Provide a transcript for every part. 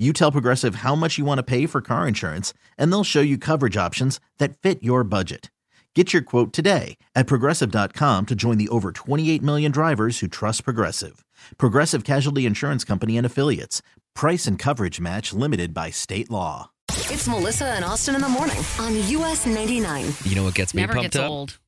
You tell Progressive how much you want to pay for car insurance, and they'll show you coverage options that fit your budget. Get your quote today at progressive.com to join the over 28 million drivers who trust Progressive. Progressive Casualty Insurance Company and Affiliates. Price and coverage match limited by state law. It's Melissa and Austin in the morning on US 99. You know what gets me Never pumped gets up? old.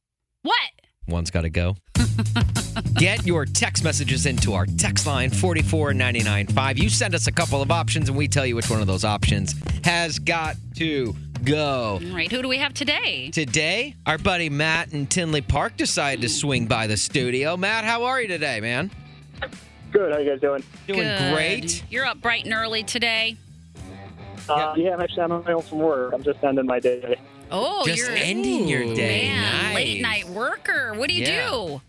What? One's got to go. Get your text messages into our text line 44995. You send us a couple of options and we tell you which one of those options has got to go. All right, who do we have today? Today, our buddy Matt in Tinley Park decided to swing by the studio. Matt, how are you today, man? Good. How you guys doing? Doing Good. great. You're up bright and early today. Uh, yeah, I'm actually on my own from work. I'm just ending my day. Oh, Just you're ending your day. man, Nice. late night worker. What do you Yeah. do?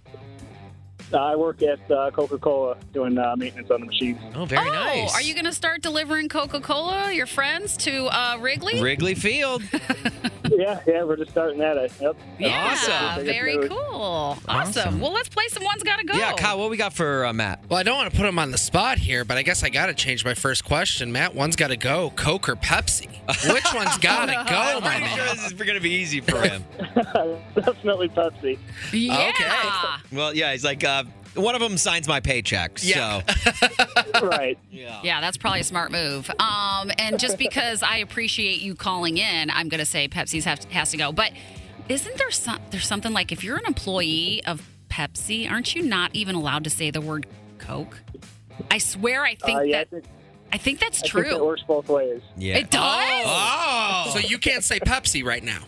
Uh, I work at uh, Coca-Cola doing uh, maintenance on the machines. Oh, very oh, nice. are you going to start delivering Coca-Cola, your friends, to uh, Wrigley? Wrigley Field. yeah, yeah, we're just starting that. uh, Yep. yeah, Awesome. very cool. Awesome. Awesome. Well, let's play some One's Gotta Go. Yeah, Kyle, what we got for uh, Matt? Well, I don't want to put him on the spot here, but I guess I got to change my first question. Matt, one's got to go Coke or Pepsi? Which one's got to go, my I'm sure man? this is going to be easy for him. Definitely Pepsi. Yeah. Okay. well, yeah, he's like, uh, one of them signs my paycheck. Yeah. So, right. yeah. Yeah, that's probably a smart move. Um, and just because I appreciate you calling in, I'm going to say Pepsi's have, has to go. But isn't there some there's something like if you're an employee of Pepsi, aren't you not even allowed to say the word Coke? I swear, I think uh, yeah, that I think, I think that's I true. think it works both ways. Yeah. It does. Oh. So you can't say Pepsi right now.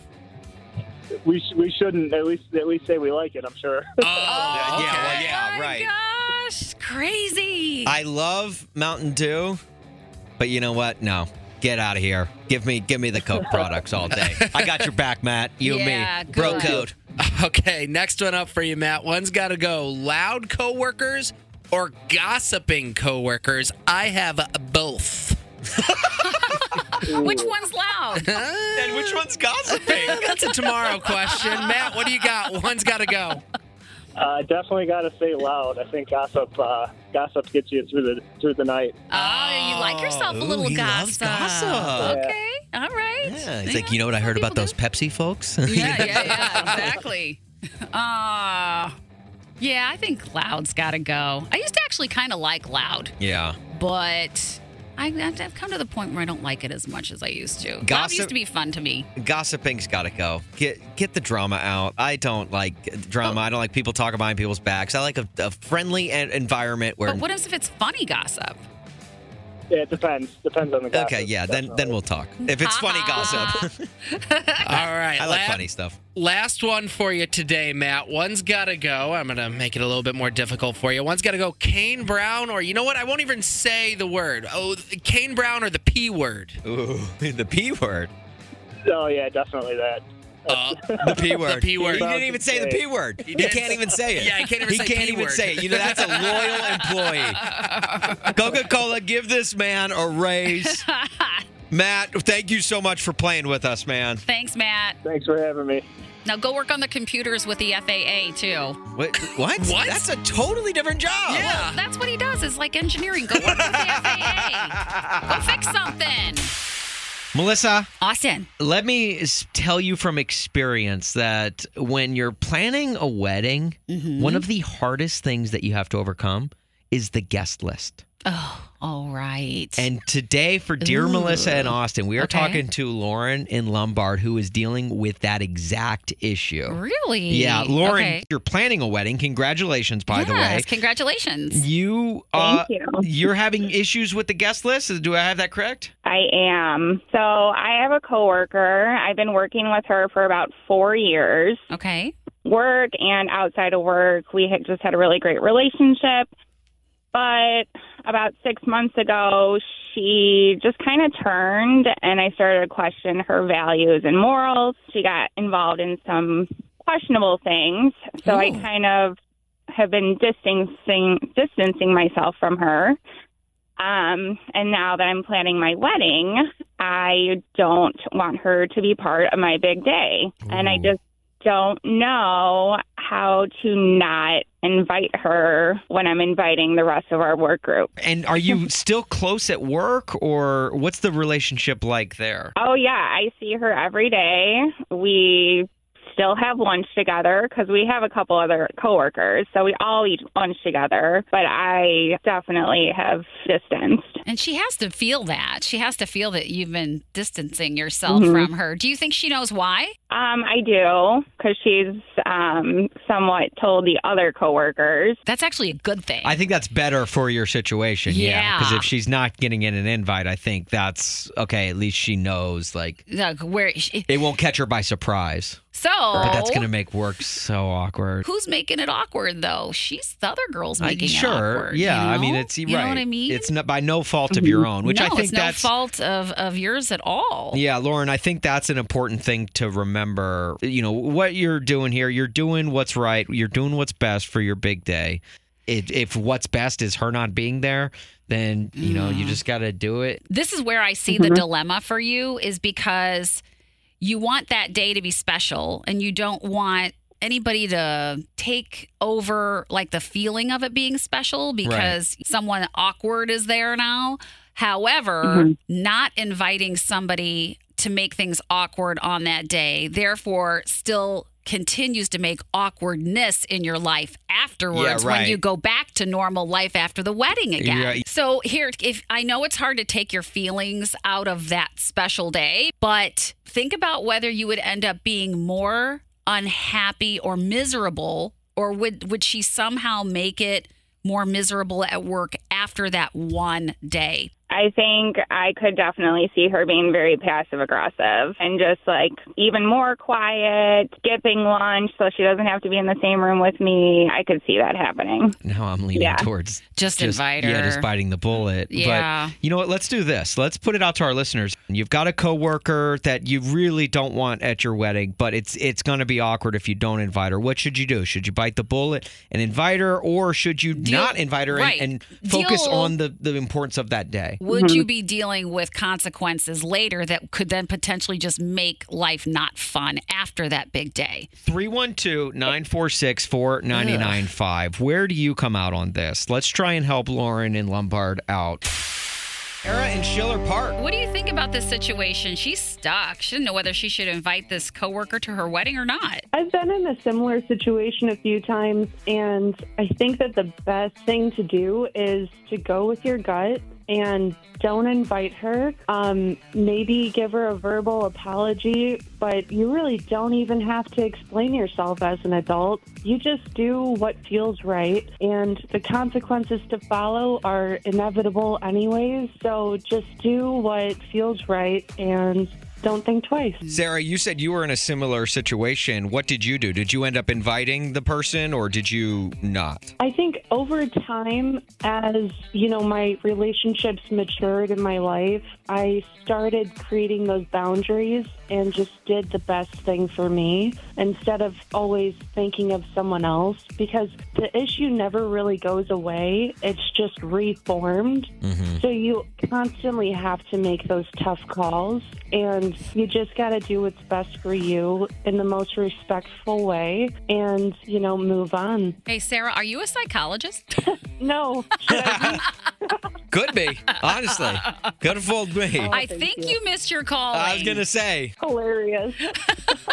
We sh- we shouldn't at least at least say we like it. I'm sure. Oh, yeah, okay. well, yeah. Oh my right. Gosh, crazy. I love Mountain Dew, but you know what? No. Get out of here. Give me give me the Coke products all day. I got your back, Matt. You Yeah, and me. Bro good. code. Okay, next one up for you, Matt. One's got to go loud coworkers or gossiping coworkers. I have both. Which one's loud? And which one's gossiping? That's a tomorrow question. Matt, what do you got? One's got to go. Uh, definitely got to say loud. I think gossip uh, gossip gets you through the through the night. Oh, you like yourself a Ooh, little he loves gossip. gossip. Okay, all right. Yeah, he's like, you know what I heard about those Pepsi folks? Yeah, yeah, yeah, exactly. Uh, yeah, I think Loud's got to go. I used to actually kind of like Loud, yeah. but I, I've come to the point where I don't like it as much as I used to. Gossip- used to be fun to me. Gossiping's got to go. Get get the drama out. I don't like drama. I don't like people talking behind people's backs. I like a, a friendly environment where. But what if it's funny gossip? Yeah, it depends. Depends on the gossip. okay, yeah, then then we'll talk. If it's funny gossip, All right. I like la- funny stuff. Last one for you today, Matt. One's got to go. I'm going to make it a little bit more difficult for you. One's got to go Kane Brown, or you know what? I won't even say the word. Oh, Kane Brown or the P word. Ooh, the P word. Oh yeah, definitely that. Uh, The P word. The P word. He didn't even say the P word. He, didn't. can't even say it. Yeah, he can't even he say can't P even word. say it. You know, that's a loyal employee. Coca Cola, give this man a raise. Matt, thank you so much for playing with us, man. Thanks, Matt. Thanks for having me. Now go work on the computers with the FAA too. What? What? What? That's a totally different job. Yeah. That's what he does. Is like engineering. Go work with the FAA. Go fix something. Melissa, Austin. let me tell you from experience that when you're planning a wedding, Mm-hmm. one of the hardest things that you have to overcome is the guest list. Oh, Oh, right. And today, for Dear Ooh. Melissa and Austin, we are Okay. talking to Lauren in Lombard, who is dealing with that exact issue. really? Yeah, Lauren, Okay. you're planning a wedding. Congratulations, by the way. Yes, congratulations. You, uh, Thank you. you're having issues with the guest list. Do I have that correct? I am. So I have a coworker. I've been working with her for about four years. Okay. Work and outside of work, we had just had a really great relationship. But about six months ago, she just kind of turned, and I started to question her values and morals. She got involved in some questionable things, so I kind of have been distancing distancing myself from her. Um, and now that I'm planning my wedding, I don't want her to be part of my big day. And I just don't know how to not invite her when I'm inviting the rest of our work group. And are you still close at work, or what's the relationship like there? Oh, yeah, I see her every day. We still have lunch together because we have a couple other coworkers. So we all eat lunch together, but I definitely have distanced. And she has to feel that. She has to feel that you've been distancing yourself Mhm. from her. Do you think she knows why? Um, I do because she's um, somewhat told the other coworkers. That's actually a good thing. I think that's better for your situation. Yeah. Because Yeah. if she's not getting in an invite, I think that's okay. At least she knows, like, Like, where she, it won't catch her by surprise. So But that's going to make work so awkward. Who's making it awkward though? She's the other girl's I- making it sure. awkward. yeah. you I mean, it's you right. know what I mean. It's not by no fault of your own, which no, I think it's no that's fault of of yours at all. Yeah, Lauren, I think that's an important thing to remember. You know, what you're doing here, you're doing what's right, you're doing what's best for your big day. If, if what's best is her not being there, then, you know, Mm. you just got to do it. This is where I see the dilemma for you is because you want that day to be special and you don't want anybody to take over like the feeling of it being special because someone awkward is there now. However, mm-hmm. not inviting somebody to make things awkward on that day, therefore still continues to make awkwardness in your life afterwards when right. you go back to normal life after the wedding again. Yeah. So here, if I know it's hard to take your feelings out of that special day, but think about whether you would end up being more unhappy or miserable, or would would she somehow make it more miserable at work after that one day? I think I could definitely see her being very passive aggressive and just like even more quiet, skipping lunch so she doesn't have to be in the same room with me. I could see that happening. Now I'm leaning Yeah. towards Just, invite her. Yeah, just biting the bullet. Yeah. But you know what? Let's do this. Let's put it out to our listeners. You've got a coworker that you really don't want at your wedding, but it's it's going to be awkward if you don't invite her. What should you do? Should you bite the bullet and invite her, or should you Deal- not invite her and- and, focus Deal- on the the importance of that day? Would mm-hmm. you be dealing with consequences later that could then potentially just make life not fun after that big day? 312 946 4995. Where do you come out on this? Let's try and help Lauren and Lombard out. Sarah in Schiller Park. What do you think about this situation? She's stuck. She didn't know whether she should invite this coworker to her wedding or not. I've been in a similar situation a few times, and I think that the best thing to do is to go with your gut and don't invite her. Um, maybe give her a verbal apology, but you really don't even have to explain yourself as an adult. You just do what feels right, and the consequences to follow are inevitable, anyways. So just do what feels right and don't think twice. Sarah, you said you were in a similar situation. What did you do? Did you end up inviting the person or did you not? I think over time, as you know, my relationships matured in my life, I started creating those boundaries and just did the best thing for me instead of always thinking of someone else because the issue never really goes away. It's just reformed. Mm-hmm. So you constantly have to make those tough calls and you just got to do what's best for you in the most respectful way and, you know, move on. Hey, Sarah, are you a psychologist? No. Should I be? Could be, honestly. Could have fooled me. I think you. missed your call. I was going to say. Hilarious.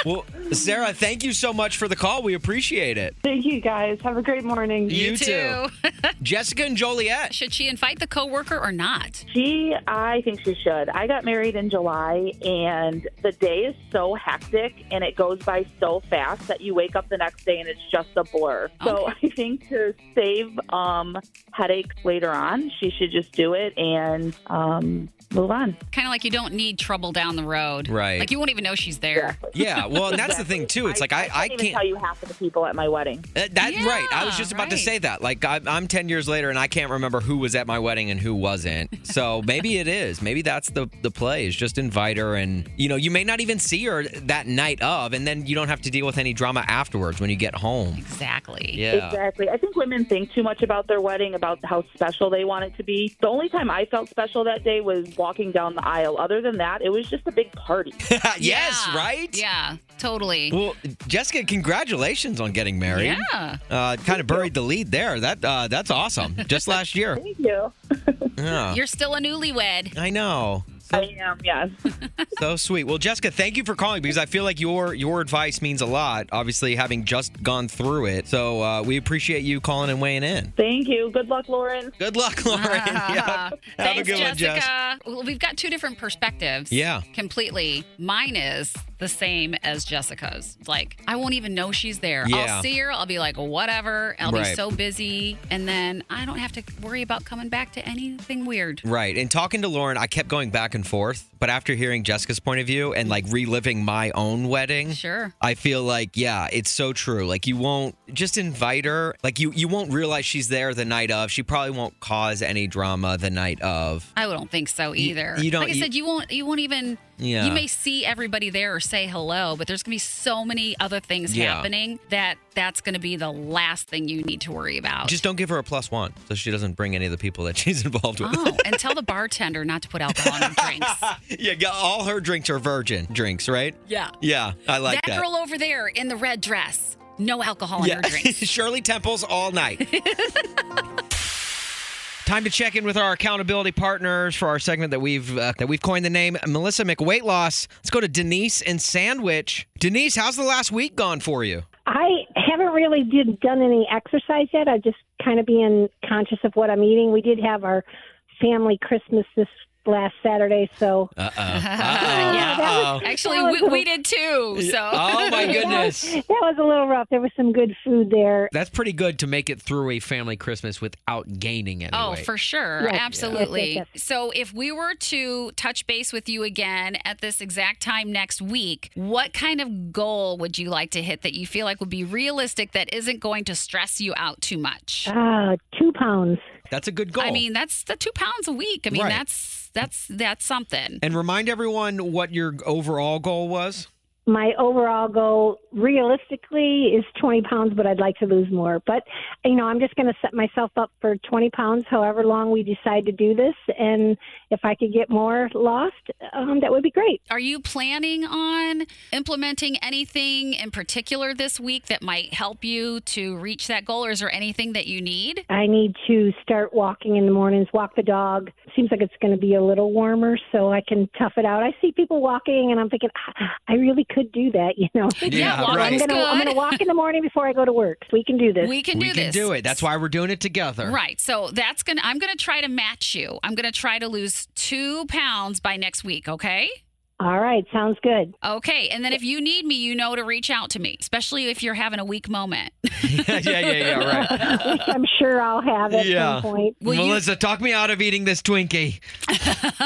Well, Sarah, thank you so much for the call. We appreciate it. Thank you guys. Have a great morning. You too. Jessica and Joliet. Should she invite the coworker or not? She, I think she should. I got married in July, and the day is so hectic and it goes by so fast that you wake up the next day and it's just a blur. So I think to save um, headaches later on, she should just do it and um, move on. Kind of like you don't need trouble down the road. Right. Like you won't even know she's there. Yeah, well, and that's the thing too. It's like I, I can't even can't. tell you half of the people at my wedding. Uh, That's Yeah, right. I was just about to say that. Like, I, I'm 10 years later and I can't remember who was at my wedding and who wasn't. So maybe it is. Maybe that's the, the play is just invite her and, you know, you may not even see her that night of, and then you don't have to deal with any drama afterwards when you get home. Exactly. Yeah. Exactly. I think women think too much about their wedding, about how special they want it to be. The only time I felt special that day was walking down the aisle. Other than that, it was just a big party. yes, Yeah. right? Yeah, totally. Well, Jessica, congratulations on getting married. Yeah. Uh, kind of buried the lead there. That uh, That's awesome. Just last year. Thank you. Yeah. You're still a newlywed. I know. I am, yes. So sweet. Well, Jessica, thank you for calling because I feel like your your advice means a lot. Obviously, having just gone through it, so uh, we appreciate you calling and weighing in. Thank you. Good luck, Lauren. Good luck, Lauren. yeah. Have Thanks, a good one, Jessica. Well, we've got two different perspectives. Yeah. Completely. Mine is the same as Jessica's. Like, I won't even know she's there. Yeah. I'll see her. I'll be like, whatever. I'll be so busy. And then I don't have to worry about coming back to anything weird. Right. And talking to Lauren, I kept going back and forth. But after hearing Jessica's point of view and like reliving my own wedding, Sure. I feel like, yeah, it's so true. Like you won't just invite her. Like you, you won't realize she's there the night of. She probably won't cause any drama the night of. I don't think so either. you don't- like I you- said, you won't. You won't even. Yeah. You may see everybody there or say hello, but there's gonna be so many other things Yeah. happening that that's gonna be the last thing you need to worry about. Just don't give her a plus one so she doesn't bring any of the people that she's involved with. Oh, and tell the bartender not to put alcohol in her drinks. yeah, yeah, all her drinks are virgin drinks, right? Yeah. Yeah, I like that, that. girl over there in the red dress, no alcohol in yeah, her drinks. Shirley Temples all night. Time to check in with our accountability partners for our segment that we've uh, that we've coined the name Melissa McWeight Loss. Let's go to Denise and Sandwich. Denise, how's the last week gone for you? I haven't really did, done any exercise yet. I'm just kind of being conscious of what I'm eating. We did have our family Christmas this last Saturday, so Uh oh. that was- Actually, that was we, a- we did too. So. Oh my goodness. that was a little rough. There was some good food there. That's pretty good to make it through a family Christmas without gaining any Oh, for sure. Yes, Absolutely. yes, yes, So, if we were to touch base with you again at this exact time next week, what kind of goal would you like to hit that you feel like would be realistic that isn't going to stress you out too much? Ah, two pounds. That's a good goal. I mean, that's the two pounds a week. I mean, Right. that's that's that's something. and remind everyone what your overall goal was. My overall goal, realistically, is 20 pounds, but I'd like to lose more. But, you know, I'm just going to set myself up for 20 pounds, however long we decide to do this. And if I could get more lost, um, that would be great. Are you planning on implementing anything in particular this week that might help you to reach that goal, or is there anything that you need? I need to start walking in the mornings, walk the dog. Seems like it's going to be a little warmer, so I can tough it out. I see people walking, and I'm thinking, "Ah, I really could do that, you know. Yeah, I'm right. gonna, I'm gonna walk in the morning before I go to work. We can do this. We can we do can this. do it. That's why we're doing it together. Right. So that's gonna. I'm gonna try to match you. I'm gonna try to lose two pounds by next week. Okay. All right, sounds good. Okay. And then if you need me, you know to reach out to me, especially if you're having a weak moment. yeah, yeah, yeah, right. Which I'm sure I'll have at Yeah. some point. Will you- Melissa, talk me out of eating this Twinkie.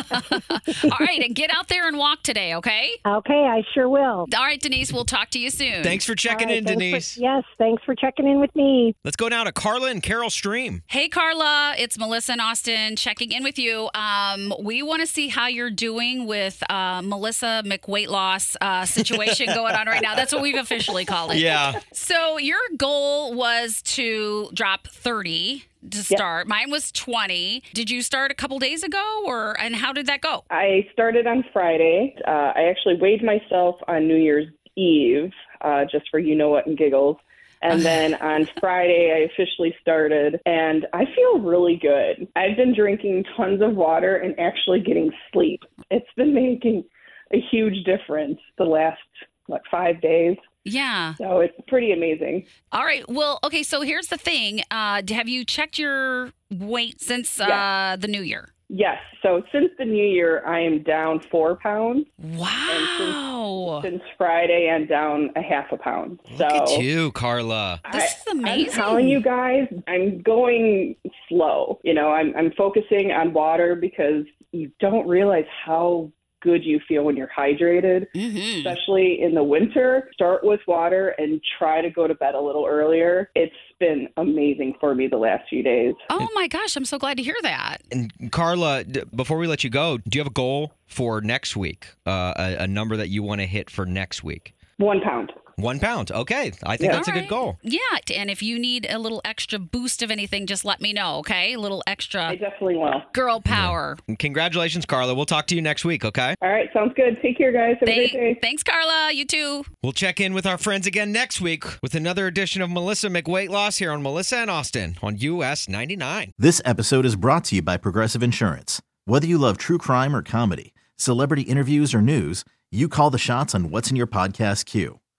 All right. And get out there and walk today. Okay. Okay, I sure will. All right, Denise. We'll talk to you soon. Thanks for checking All right, in, thanks for- Denise. yes, thanks for checking in with me. Let's go now to Carla and Carol Stream. Hey, Carla. It's Melissa and Austin checking in with you. Um, we want to see how you're doing with uh, Melissa McWeight loss uh, situation going on right now. That's what we've officially called it. Yeah. So your goal was to drop 30 to start. Mine was 20. Did you start a couple days ago or and how did that go? I started on Friday. Uh, I actually weighed myself on New Year's Eve, uh, just for you know what and giggles. And then on Friday, I officially started, and I feel really good. I've been drinking tons of water and actually getting sleep. It's been making a huge difference the last, what, five days. Yeah. So it's pretty amazing. All right. Well, okay. So here's the thing. Uh, have you checked your weight since uh, the new year? Yes. So since the new year, I am down four pounds. Wow. Since, since Friday, I'm down a half a pound. Look so at you, Carla. This is amazing. I'm telling you guys, I'm going slow. You know, I'm I'm focusing on water because you don't realize how good you feel when you're hydrated, Mm-hmm. especially in the winter. Start with water and try to go to bed a little earlier. It's been amazing for me the last few days. Oh my gosh, I'm so glad to hear that. And Carla, d- before we let you go, do you have a goal for next week? Uh, a, a number that you want to hit for next week? One pound. One pound. Okay, I think Yeah. that's a good right. goal. Yeah, and if you need a little extra boost of anything, just let me know, okay? A little extra I definitely will. girl power. And Congratulations, Carla. We'll talk to you next week. Okay. All right, sounds good. Take care, guys. Have a great day. thanks, Carla. You too. We'll check in with our friends again next week with another edition of Melissa McWeight Loss here on Melissa and Austin on US 99. This episode is brought to you by Progressive Insurance. Whether you love true crime or comedy, celebrity interviews or news, you call the shots on what's in your podcast queue.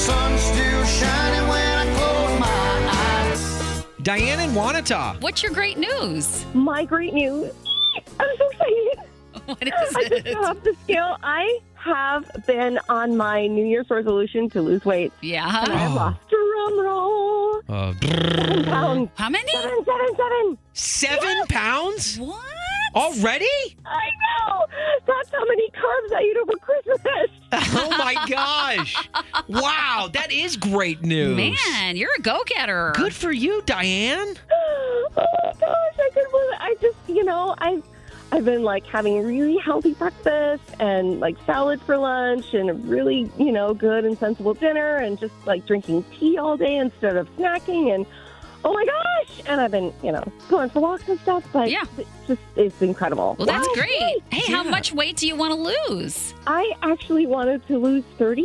sun's still shining when I close my eyes. Diane in Wanata. What's your great news? My great news. I'm so excited. What is I just it? got off the scale. I have been on my New Year's resolution to lose weight. Yeah. And I have lost. Drum roll. Uh, Seven pounds. How many? Seven, seven, seven. seven pounds What? Already? I know. That's how many carbs I eat over Christmas. Oh my gosh. Wow, that is great news. Man, you're a go-getter. Good for you, Diane. oh my gosh, I couldn't believe it. I just, you know, I've I've been like having a really healthy breakfast and like salad for lunch and a really, you know, good and sensible dinner and just like drinking tea all day instead of snacking and oh my gosh! And I've been, you know, going for walks and stuff, but Yeah. it's just it's incredible. Well, that's Wow, great. yay. Hey, how much weight do you want to lose? I actually wanted to lose 30.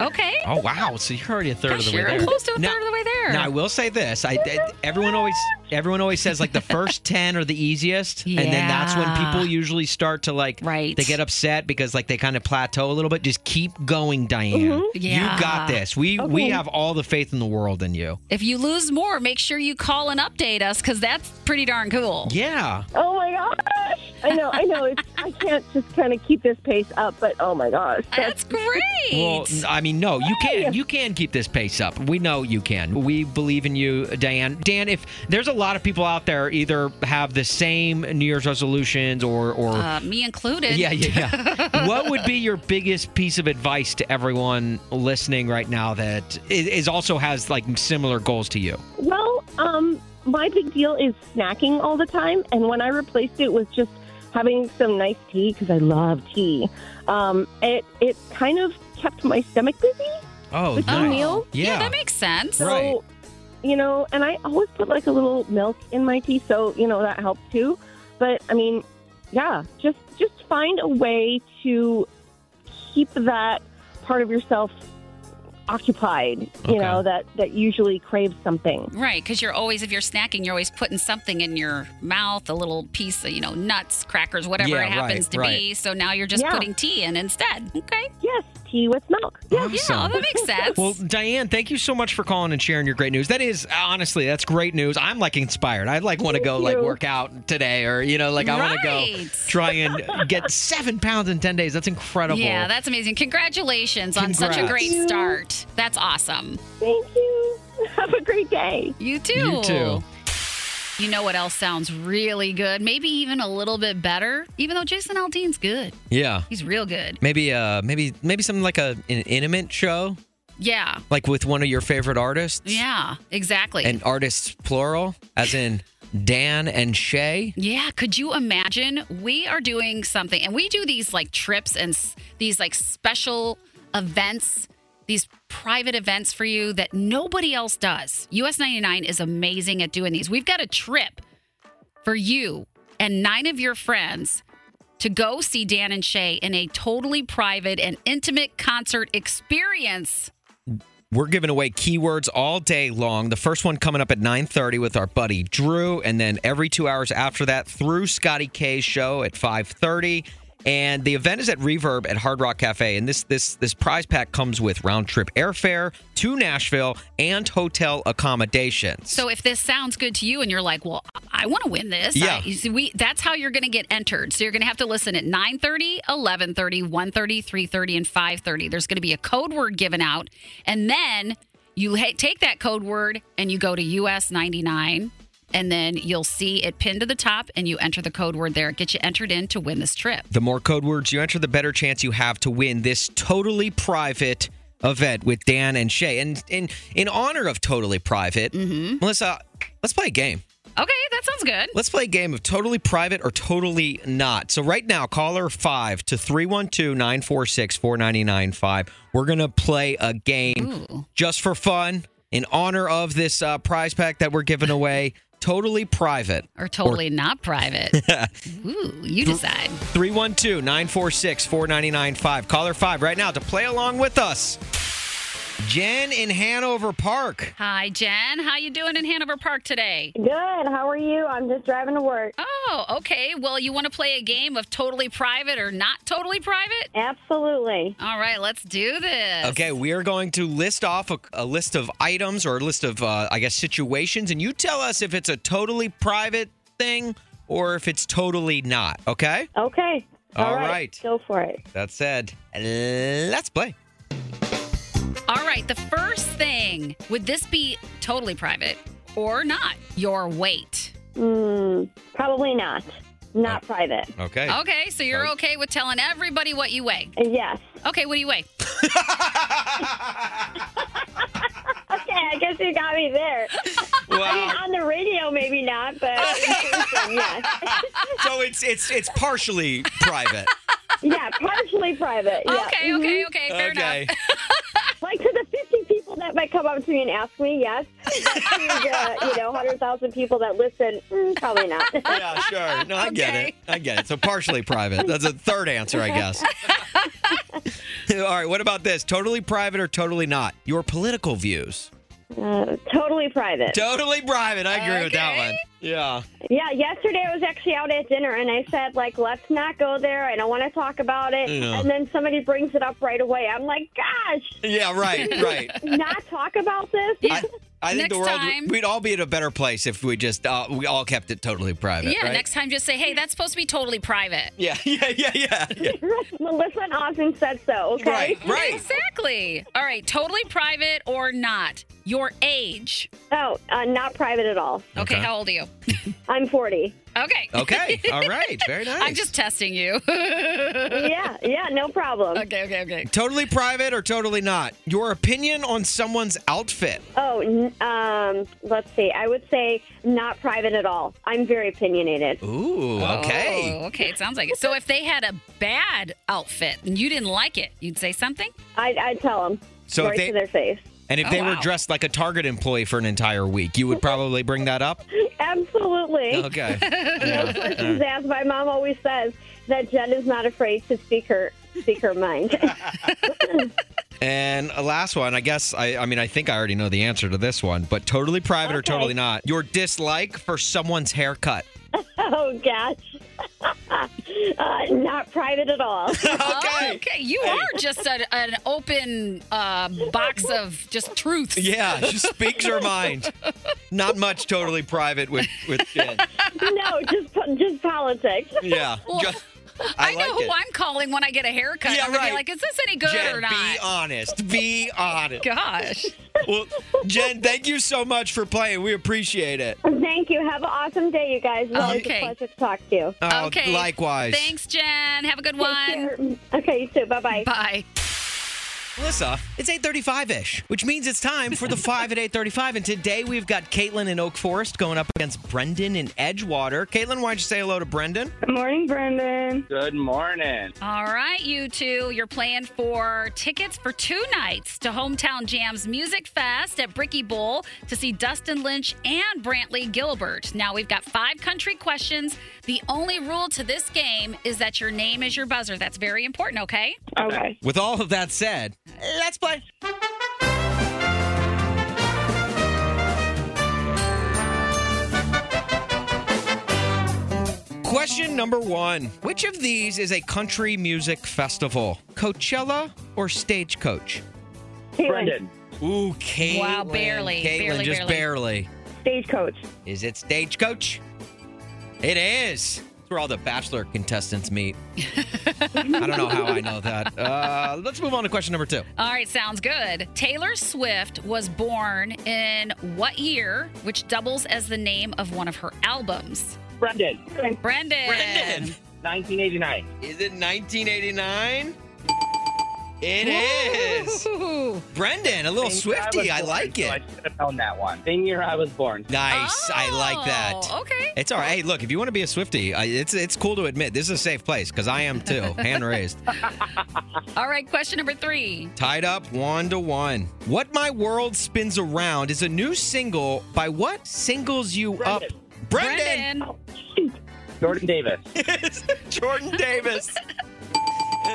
Okay. Oh wow, so you're already a third Gosh, of the way you're there. close to a Now- third of the way there. Now I will say this: I, I- everyone always everyone always says like the first ten are the easiest, and then that's when people usually start to like Right. they get upset because like they kind of plateau a little bit. Just keep going, Diane. Mm-hmm. Yeah. You got this. We oh, we have all the faith in the world in you. if you lose more, make sure you call and update us because that's pretty darn cool. Yeah. Oh my gosh! I know, I know. It's, I can't just kind of keep this pace up, but oh my gosh, That's great. Well, I mean, no, you can. You can keep this pace up. We know you can. We believe in you, Diane. Dan, if there's a lot of people out there either have the same New Year's resolutions or or uh, me included. yeah, yeah, yeah. what would be your biggest piece of advice to everyone listening right now that is, is also has like similar goals to you? Well, um, my big deal is snacking all the time, and when I replaced it with just having some nice tea because I love tea, um, it it kind of kept my stomach busy. Oh, With the nice. meal? Yeah, that makes sense. So, Right. you know, and I always put like a little milk in my tea, so you know that helped too. But I mean, yeah, just just find a way to keep that part of yourself occupied. You Okay. know that that usually craves something. Right, because you're always, if you're snacking, you're always putting something in your mouth, a little piece of, you know, nuts, crackers, whatever Yeah, it happens right, to be. So now you're just Yeah. putting tea in instead. Okay. Yes, tea with milk. Yeah. Yeah, that makes sense. Well, Diane, thank you so much for calling and sharing your great news. That is honestly, that's great news. I'm like inspired. I like want to go like work out today, or you know, like I want to go try and get seven pounds in ten days. That's incredible. yeah, that's amazing. Congratulations on such a great start. That's awesome. Thank you. Have a great day. You too. You too. You know what else sounds really good? Maybe even a little bit better, even though Jason Aldean's good. yeah. He's real good. Maybe uh maybe maybe something like a an intimate show. Yeah. Like with one of your favorite artists? Yeah, exactly. And artists plural, as in Dan and Shay? Yeah, could you imagine? We are doing something, and we do these like trips and s- these like special events, these private events for you that nobody else does. US 99 is amazing at doing these. We've got a trip for you and nine of your friends to go see Dan and Shay in a totally private and intimate concert experience. We're giving away keywords all day long. The first one coming up at 9:30 with our buddy Drew, and then every two hours after that through Scotty K's show at 5:30. And the event is at Reverb at Hard Rock Cafe. And this this this prize pack comes with round trip airfare to Nashville and hotel accommodations. So if this sounds good to you and you're like, well, I want to win this. Yeah. I- see, we, that's how you're going to get entered. So you're going to have to listen at 930, 1130, 130, 330, and 530. There's going to be a code word given out. And then you ha- take that code word and you go to US 99. And then you'll see it pinned to the top and you enter the code word there. It gets you entered in to win this trip. The more code words you enter, the better chance you have to win this totally private event with Dan and Shay. And in in honor of totally private, mm-hmm. Melissa, let's play a game. Okay, that sounds good. Let's play a game of totally private or totally not. So right now, caller five to 312-946-4995. We're gonna play a game just for fun in honor of this uh, prize pack that we're giving away. Totally private. Or totally not private. Ooh, you decide. 312 946 4995. Caller 5 right now to play along with us. Jen in Hanover Park. Hi, Jen. How you doing in Hanover Park today? Good. How are you? I'm just driving to work. Oh, okay. Well, you want to play a game of totally private or not totally private? Absolutely. All right, let's do this. Okay, we are going to list off a, a list of items or a list of, uh, I guess, situations, and you tell us if it's a totally private thing or if it's totally not. Okay? Okay. All right. right. Go for it. That said, let's play. All right, the first thing would this be totally private or not? Your weight. Mm, probably not. Not private. Okay. Okay, so you're okay with telling everybody what you weigh? Yes. Okay, what do you weigh? Okay, I guess you got me there. I mean, on the radio, maybe not, but in yes. So it's it's it's partially private. yeah, partially private. Yeah. Okay, okay, Mhm. okay, fair Okay. enough. Like to the 50 people that might come up to me and ask me, yes. To you know, 100,000 people that listen, mm, probably not. Yeah, sure. No, I get it. I get it. So partially private. That's a third answer, I guess. All right. What about this? Totally private or totally not? Your political views. Uh, totally private. Totally private. I agree with that one. Yeah. Yeah, yesterday I was actually out at dinner and I said, like, let's not go there. I don't want to talk about it. Yeah. And then somebody brings it up right away. I'm like, gosh, Yeah. Right. Right. not talk about this? I, I think the world time. we'd all be in a better place if we just uh, we all kept it totally private. yeah, right? next time just say, hey, that's supposed to be totally private. Yeah. Yeah. Yeah. Yeah. yeah. Melissa and Austin said so, okay? Right. Right. Exactly. All right, totally private or not? Your age. Oh, uh, not private at all. Okay, Okay. how old are you? I'm 40. Okay. Okay. All right. Very nice. I'm just testing you. yeah, yeah, no problem. Okay, okay, okay. Totally private or totally not? Your opinion on someone's outfit. Oh, n- um, let's see. I would say not private at all. I'm very opinionated. Ooh. Okay. Oh, okay, it sounds like it. So if they had a bad outfit and you didn't like it, you'd say something? I, I'd tell them So if right they- to their face. And if Oh, they were dressed like a Target employee for an entire week, you would probably bring that up. Absolutely. Okay. No questions asked. My mom always says that Jen is not afraid to speak her speak her mind. And a last one, I guess. I, I mean, I think I already know the answer to this one, but totally private or totally not. Your dislike for someone's haircut. oh gosh, uh, not private at all. Oh, okay. You are just a, an open uh, box of just truth. Yeah, she speaks her mind. Not much totally private with with Jen. no, just po- just politics. Yeah. Well, Just- I, I know like who it. I'm calling when I get a haircut. Yeah, I'm gonna right. be like, is this any good Jen, or not? be honest. Be honest. Gosh. Well, Jen, thank you so much for playing. We appreciate it. Thank you. Have an awesome day, you guys. It's always Okay. a pleasure to talk to you. Oh, okay. likewise. Thanks, Jen. Have a good Take one. care. Okay, you too. Bye bye. Bye. Melissa, it's 8:35ish, which means it's time for the 5 at 8:35 and today we've got Caitlin in Oak Forest going up against Brendan in Edgewater. Caitlin, why don't you say hello to Brendan? Good morning, Brendan. Good morning. All right, you two, you're playing for tickets for two nights to Hometown Jams Music Fest at Bricky Bowl to see Dustin Lynch and Brantley Gilbert. Now, we've got five country questions. The only rule to this game is that your name is your buzzer. That's very important, okay? Okay. With all of that said, let's play. Question number one Which of these is a country music festival? Coachella or Stagecoach? Brendan. Ooh, Caitlin. Wow, barely, Caitlin, barely, just barely. Stagecoach. Is it Stagecoach? It is. It's where all the Bachelor contestants meet. I don't know how I know that. Uh, let's move on to question number two. All right, sounds good. Taylor Swift was born in what year, which doubles as the name of one of her albums? Brendan. Brendan. Brendan. 1989. Is it 1989? It is. Ooh. Brendan, a little Same Swifty. was I born, like so I it. should have known that one. Same year I was born. Nice. I like that. Oh, okay. It's all right. Hey, look, if you want to be a Swifty, it's it's cool to admit this is a safe place because I am too. Hand raised. All right, question number three. Tied up one to one. What My World Spins Around is a new single by what singles you up? Brendan. Jordan Davis. Jordan Davis.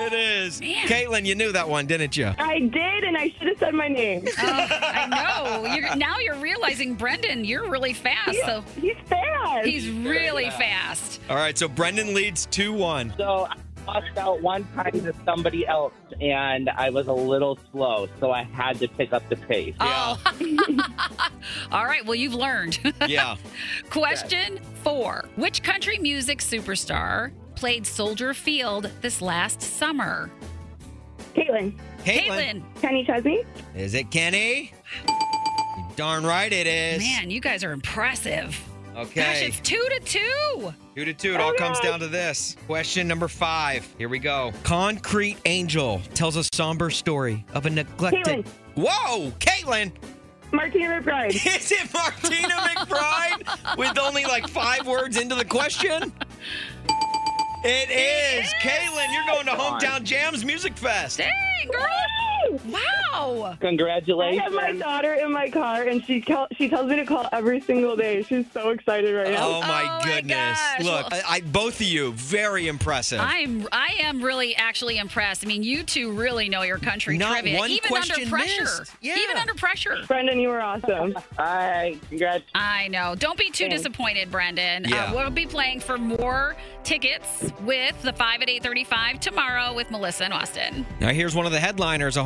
It is. Caitlin, you knew that one, didn't you? I did, and I should have said my name. Oh, I know. You're, now you're realizing, Brendan, you're really fast. So He's fast. he's really fast. All right, so Brendan leads 2 1. So I lost out one time to somebody else, and I was a little slow, so I had to pick up the pace. Oh. All right. Well, you've learned. Yeah. Question four Which country music superstar played Soldier Field this last summer? Caitlin. Caitlin. Kenny Chesney. Is it Kenny? You darn right it is. Man, you guys are impressive. Okay. Gosh, it's two to two. Two to two. It all comes down to this. Question number five. Here we go. Concrete Angel tells a somber story of a neglected. Caitlin. Whoa, Caitlin. Martina McBride. Is it Martina McBride with only like five words into the question? It is. Caitlin, you're going to Hometown Jams Music Fest. Dang, girl. Wow. Congratulations. I have my daughter in my car, and she call, she tells me to call every single day. She's so excited right now. Oh my goodness! gosh. Look, I, I, both of you, very impressive. I'm I am really actually impressed. I mean, you two really know your country Not trivia, one even under question pressure. missed. Yeah. Even under pressure. Brendan, you were awesome. Hi. Congrats. I know. Don't be too Thanks. disappointed, Brendan. Yeah. Uh, we'll be playing for more tickets with the 5 at 835 tomorrow with Melissa and Austin. now here's one of the headliners of